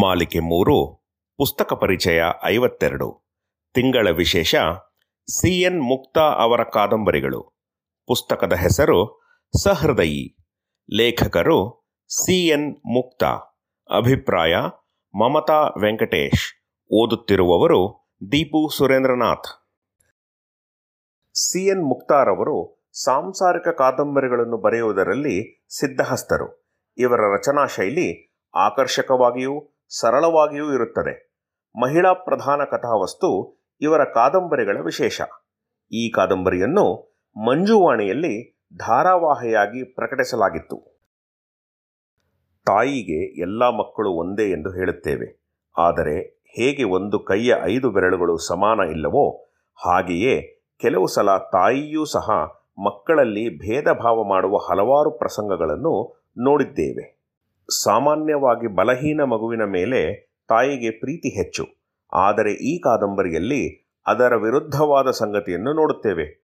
ಮಾಲಿಕೆ ಮೂರು, ಪುಸ್ತಕ ಪರಿಚಯ ಐವತ್ತೆರಡು. ತಿಂಗಳ ವಿಶೇಷ ಸಿ ಎನ್ ಮುಕ್ತಾ ಅವರ ಕಾದಂಬರಿಗಳು. ಪುಸ್ತಕದ ಹೆಸರು ಸಹೃದಯಿ. ಲೇಖಕರು ಸಿ ಎನ್ ಮುಕ್ತಾ. ಅಭಿಪ್ರಾಯ, ಮಮತಾ ವೆಂಕಟೇಶ್. ಓದುತ್ತಿರುವವರು ದೀಪು ಸುರೇಂದ್ರನಾಥ್. ಸಿ ಎನ್ ಮುಕ್ತಾರವರು ಸಾಂಸಾರಿಕ ಕಾದಂಬರಿಗಳನ್ನು ಬರೆಯುವುದರಲ್ಲಿ ಸಿದ್ಧಹಸ್ತರು. ಇವರ ರಚನಾ ಶೈಲಿ ಆಕರ್ಷಕವಾಗಿಯೂ ಸರಳವಾಗಿಯೂ ಇರುತ್ತದೆ. ಮಹಿಳಾ ಪ್ರಧಾನ ಕಥಾವಸ್ತು ಇವರ ಕಾದಂಬರಿಗಳ ವಿಶೇಷ. ಈ ಕಾದಂಬರಿಯನ್ನು ಮಂಜುವಾಣಿಯಲ್ಲಿ ಧಾರಾವಾಹಿಯಾಗಿ ಪ್ರಕಟಿಸಲಾಗಿತ್ತು. ತಾಯಿಗೆ ಎಲ್ಲ ಮಕ್ಕಳು ಒಂದೇ ಎಂದು ಹೇಳುತ್ತೇವೆ. ಆದರೆ ಹೇಗೆ ಒಂದು ಕೈಯ ಐದು ಬೆರಳುಗಳು ಸಮಾನ ಇಲ್ಲವೋ ಹಾಗೆಯೇ ಕೆಲವು ಸಲ ತಾಯಿಯೂ ಸಹ ಮಕ್ಕಳಲ್ಲಿ ಭೇದ ಮಾಡುವ ಹಲವಾರು ಪ್ರಸಂಗಗಳನ್ನು ನೋಡಿದ್ದೇವೆ. ಸಾಮಾನ್ಯವಾಗಿ ಬಲಹೀನ ಮಗುವಿನ ಮೇಲೆ ತಾಯಿಗೆ ಪ್ರೀತಿ ಹೆಚ್ಚು. ಆದರೆ ಈ ಕಾದಂಬರಿಯಲ್ಲಿ ಅದರ ವಿರುದ್ಧವಾದ ಸಂಗತಿಯನ್ನು ನೋಡುತ್ತೇವೆ.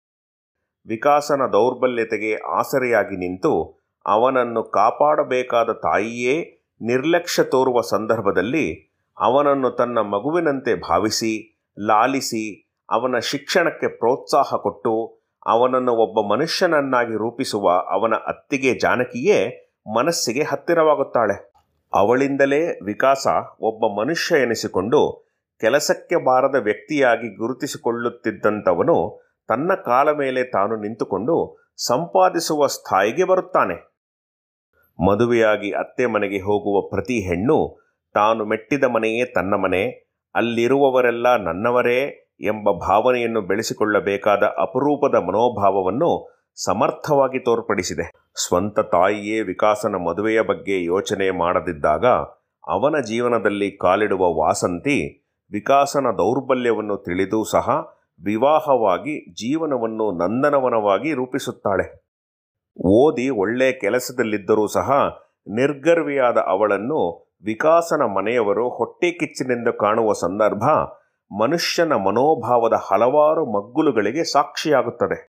ವಿಕಾಸನ ದೌರ್ಬಲ್ಯತೆಗೆ ಆಸರೆಯಾಗಿ ನಿಂತು ಅವನನ್ನು ಕಾಪಾಡಬೇಕಾದ ತಾಯಿಯೇ ನಿರ್ಲಕ್ಷ್ಯ ತೋರುವ ಸಂದರ್ಭದಲ್ಲಿ ಅವನನ್ನು ತನ್ನ ಮಗುವಿನಂತೆ ಭಾವಿಸಿ, ಲಾಲಿಸಿ, ಅವನ ಶಿಕ್ಷಣಕ್ಕೆ ಪ್ರೋತ್ಸಾಹ ಕೊಟ್ಟು, ಅವನನ್ನು ಒಬ್ಬ ಮನುಷ್ಯನನ್ನಾಗಿ ರೂಪಿಸುವ ಅವನ ಅತ್ತಿಗೆ ಜಾನಕಿಯೇ ಮನಸ್ಸಿಗೆ ಹತ್ತಿರವಾಗುತ್ತಾಳೆ. ಅವಳಿಂದಲೇ ವಿಕಾಸ ಒಬ್ಬ ಮನುಷ್ಯ ಎನಿಸಿಕೊಂಡು ಕೆಲಸಕ್ಕೆ ಬಾರದ ವ್ಯಕ್ತಿಯಾಗಿ ಗುರುತಿಸಿಕೊಳ್ಳುತ್ತಿದ್ದಂಥವನು ತನ್ನ ಕಾಲ ಮೇಲೆ ತಾನು ನಿಂತುಕೊಂಡು ಸಂಪಾದಿಸುವ ಸ್ಥಾಯಿಗೆ ಬರುತ್ತಾನೆ. ಮದುವೆಯಾಗಿ ಅತ್ತೆ ಮನೆಗೆ ಹೋಗುವ ಪ್ರತಿ ಹೆಣ್ಣು ತಾನು ಮೆಟ್ಟಿದ ಮನೆಯೇ ತನ್ನ ಮನೆ, ಅಲ್ಲಿರುವವರೆಲ್ಲ ನನ್ನವರೇ ಎಂಬ ಭಾವನೆಯನ್ನು ಬೆಳೆಸಿಕೊಳ್ಳಬೇಕಾದ ಅಪರೂಪದ ಮನೋಭಾವವನ್ನು ಸಮರ್ಥವಾಗಿ ತೋರ್ಪಡಿಸಿದೆ. ಸ್ವಂತ ತಾಯಿಯೇ ವಿಕಾಸನ ಮದುವೆಯ ಬಗ್ಗೆ ಯೋಚನೆ ಮಾಡದಿದ್ದಾಗ ಅವನ ಜೀವನದಲ್ಲಿ ಕಾಲಿಡುವ ವಾಸಂತಿ, ವಿಕಾಸನ ದೌರ್ಬಲ್ಯವನ್ನು ತಿಳಿದೂ ಸಹ ವಿವಾಹವಾಗಿ ಜೀವನವನ್ನು ನಂದನವನವಾಗಿ ರೂಪಿಸುತ್ತಾಳೆ. ಓದಿ ಒಳ್ಳೆ ಕೆಲಸದಲ್ಲಿದ್ದರೂ ಸಹ ನಿರ್ಗರ್ವಿಯಾದ ಅವಳನ್ನು ವಿಕಾಸನ ಮನೆಯವರು ಹೊಟ್ಟೆ ಕಿಚ್ಚಿನಿಂದ ಕಾಣುವ ಸಂದರ್ಭ ಮನುಷ್ಯನ ಮನೋಭಾವದ ಹಲವಾರು ಮಗ್ಗುಲುಗಳಿಗೆ ಸಾಕ್ಷಿಯಾಗುತ್ತದೆ.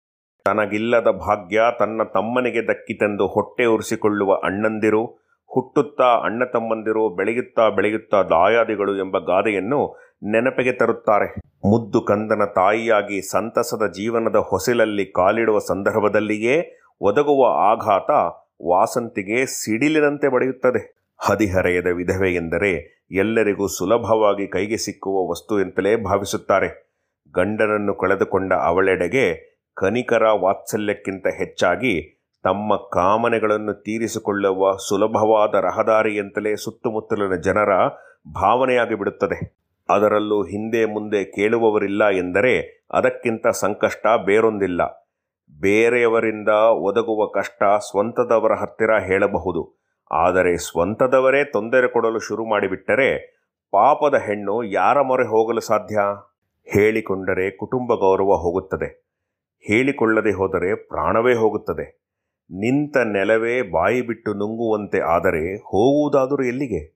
ತನಗಿಲ್ಲದ ಭಾಗ್ಯ ತನ್ನ ತಮ್ಮನಿಗೆ ದಕ್ಕಿತೆಂದು ಹೊಟ್ಟೆ ಉರಿಸಿಕೊಳ್ಳುವ ಅಣ್ಣಂದಿರು, ಹುಟ್ಟುತ್ತಾ ಅಣ್ಣ ತಮ್ಮಂದಿರು, ಬೆಳೆಯುತ್ತಾ ಬೆಳೆಯುತ್ತಾ ದಾಯಾದಿಗಳು ಎಂಬ ಗಾದೆಯನ್ನು ನೆನಪಿಗೆ ತರುತ್ತಾರೆ. ಮುದ್ದು ಕಂದನ ತಾಯಿಯಾಗಿ ಸಂತಸದ ಜೀವನದ ಹೊಸಿಲಲ್ಲಿ ಕಾಲಿಡುವ ಸಂದರ್ಭದಲ್ಲಿಯೇ ಒದಗುವ ಆಘಾತ ವಾಸಂತಿಗೆ ಸಿಡಿಲಿನಂತೆ ಬಡಿಯುತ್ತದೆ. ಹದಿಹರೆಯದ ವಿಧವೆ ಎಂದರೆ ಎಲ್ಲರಿಗೂ ಸುಲಭವಾಗಿ ಕೈಗೆ ಸಿಕ್ಕುವ ವಸ್ತು ಎಂತಲೇ ಭಾವಿಸುತ್ತಾರೆ. ಗಂಡನನ್ನು ಕಳೆದುಕೊಂಡ ಅವಳೆಡೆಗೆ ಕನಿಕರ ವಾತ್ಸಲ್ಯಕ್ಕಿಂತ ಹೆಚ್ಚಾಗಿ ತಮ್ಮ ಕಾಮನೆಗಳನ್ನು ತೀರಿಸಿಕೊಳ್ಳುವ ಸುಲಭವಾದ ರಹದಾರಿಯಂತಲೇ ಸುತ್ತಮುತ್ತಲಿನ ಜನರ ಭಾವನೆಯಾಗಿ ಬಿಡುತ್ತದೆ. ಅದರಲ್ಲೂ ಹಿಂದೆ ಮುಂದೆ ಕೇಳುವವರಿಲ್ಲ ಎಂದರೆ ಅದಕ್ಕಿಂತ ಸಂಕಷ್ಟ ಬೇರೊಂದಿಲ್ಲ. ಬೇರೆಯವರಿಂದ ಒದಗುವ ಕಷ್ಟ ಸ್ವಂತದವರ ಹತ್ತಿರ ಹೇಳಬಹುದು. ಆದರೆ ಸ್ವಂತದವರೇ ತೊಂದರೆ ಕೊಡಲು ಶುರು ಮಾಡಿಬಿಟ್ಟರೆ ಪಾಪದ ಹೆಣ್ಣು ಯಾರ ಮೊರೆ ಹೋಗಲು ಸಾಧ್ಯ? ಹೇಳಿಕೊಂಡರೆ ಕುಟುಂಬ ಗೌರವ ಹೋಗುತ್ತದೆ. ಹೇಳಿಕೊಳ್ಳದೆ ಹೋದರೆ ಪ್ರಾಣವೇ ಹೋಗುತ್ತದೆ. ನಿಂತ ನೆಲವೇ ಬಾಯಿ ಬಿಟ್ಟು ನುಂಗುವಂತೆ ಆದರೆ ಹೋಗುವುದಾದರೂ ಎಲ್ಲಿಗೆ?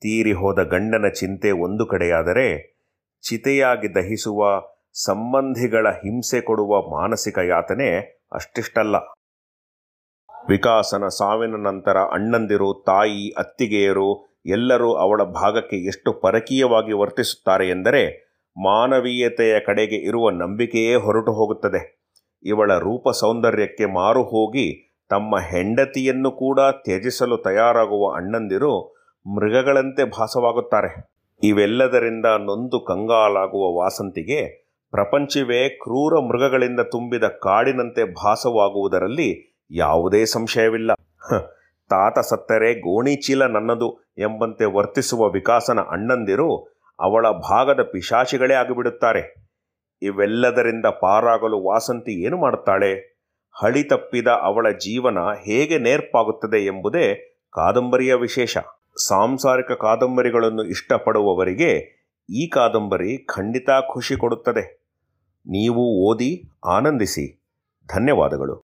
ತೀರಿ ಹೋದ ಗಂಡನ ಚಿಂತೆ ಒಂದು ಕಡೆಯಾದರೆ ಚಿತೆಯಾಗಿ ದಹಿಸುವ ಸಂಬಂಧಿಗಳ ಹಿಂಸೆ ಕೊಡುವ ಮಾನಸಿಕ ಯಾತನೆ ಅಷ್ಟಿಷ್ಟಲ್ಲ. ವಿಕಾಸನ ಸಾವಿನ ನಂತರ ಅಣ್ಣಂದಿರು, ತಾಯಿ, ಅತ್ತಿಗೆಯರು ಎಲ್ಲರೂ ಅವಳ ಭಾಗಕ್ಕೆ ಎಷ್ಟು ಪರಕೀಯವಾಗಿ ವರ್ತಿಸುತ್ತಾರೆ ಎಂದರೆ ಮಾನವೀಯತೆಯ ಕಡೆಗೆ ಇರುವ ನಂಬಿಕೆಯೇ ಹೊರಟು ಹೋಗುತ್ತದೆ. ಇವಳ ರೂಪ ಸೌಂದರ್ಯಕ್ಕೆ ಮಾರು ಹೋಗಿ ತಮ್ಮ ಹೆಂಡತಿಯನ್ನು ಕೂಡ ತ್ಯಜಿಸಲು ತಯಾರಾಗುವ ಅಣ್ಣಂದಿರು ಮೃಗಗಳಂತೆ ಭಾಸವಾಗುತ್ತಾರೆ. ಇವೆಲ್ಲದರಿಂದ ನೊಂದು ಕಂಗಾಲಾಗುವ ವಾಸಂತಿಗೆ ಪ್ರಪಂಚವೇ ಕ್ರೂರ ಮೃಗಗಳಿಂದ ತುಂಬಿದ ಕಾಡಿನಂತೆ ಭಾಸವಾಗುವುದರಲ್ಲಿ ಯಾವುದೇ ಸಂಶಯವಿಲ್ಲ. ತಾತ ಸತ್ತರೆ ಗೋಣಿಚೀಲ ನನ್ನದು ಎಂಬಂತೆ ವರ್ತಿಸುವ ವಿಕಾಸನ ಅಣ್ಣಂದಿರು ಅವಳ ಭಾಗದ ಪಿಶಾಚಿಗಳೇ ಆಗಿಬಿಡುತ್ತಾರೆ. ಇವೆಲ್ಲದರಿಂದ ಪಾರಾಗಲು ವಾಸಂತಿ ಏನು ಮಾಡುತ್ತಾಳೆ? ಹಳಿ ತಪ್ಪಿದ ಅವಳ ಜೀವನ ಹೇಗೆ ನೇರ್ಪಾಗುತ್ತದೆ ಎಂಬುದೇ ಕಾದಂಬರಿಯ ವಿಶೇಷ. ಸಾಂಸಾರಿಕ ಕಾದಂಬರಿಗಳನ್ನು ಇಷ್ಟಪಡುವವರಿಗೆ ಈ ಕಾದಂಬರಿ ಖಂಡಿತ ಖುಷಿ ಕೊಡುತ್ತದೆ. ನೀವು ಓದಿ ಆನಂದಿಸಿ. ಧನ್ಯವಾದಗಳು.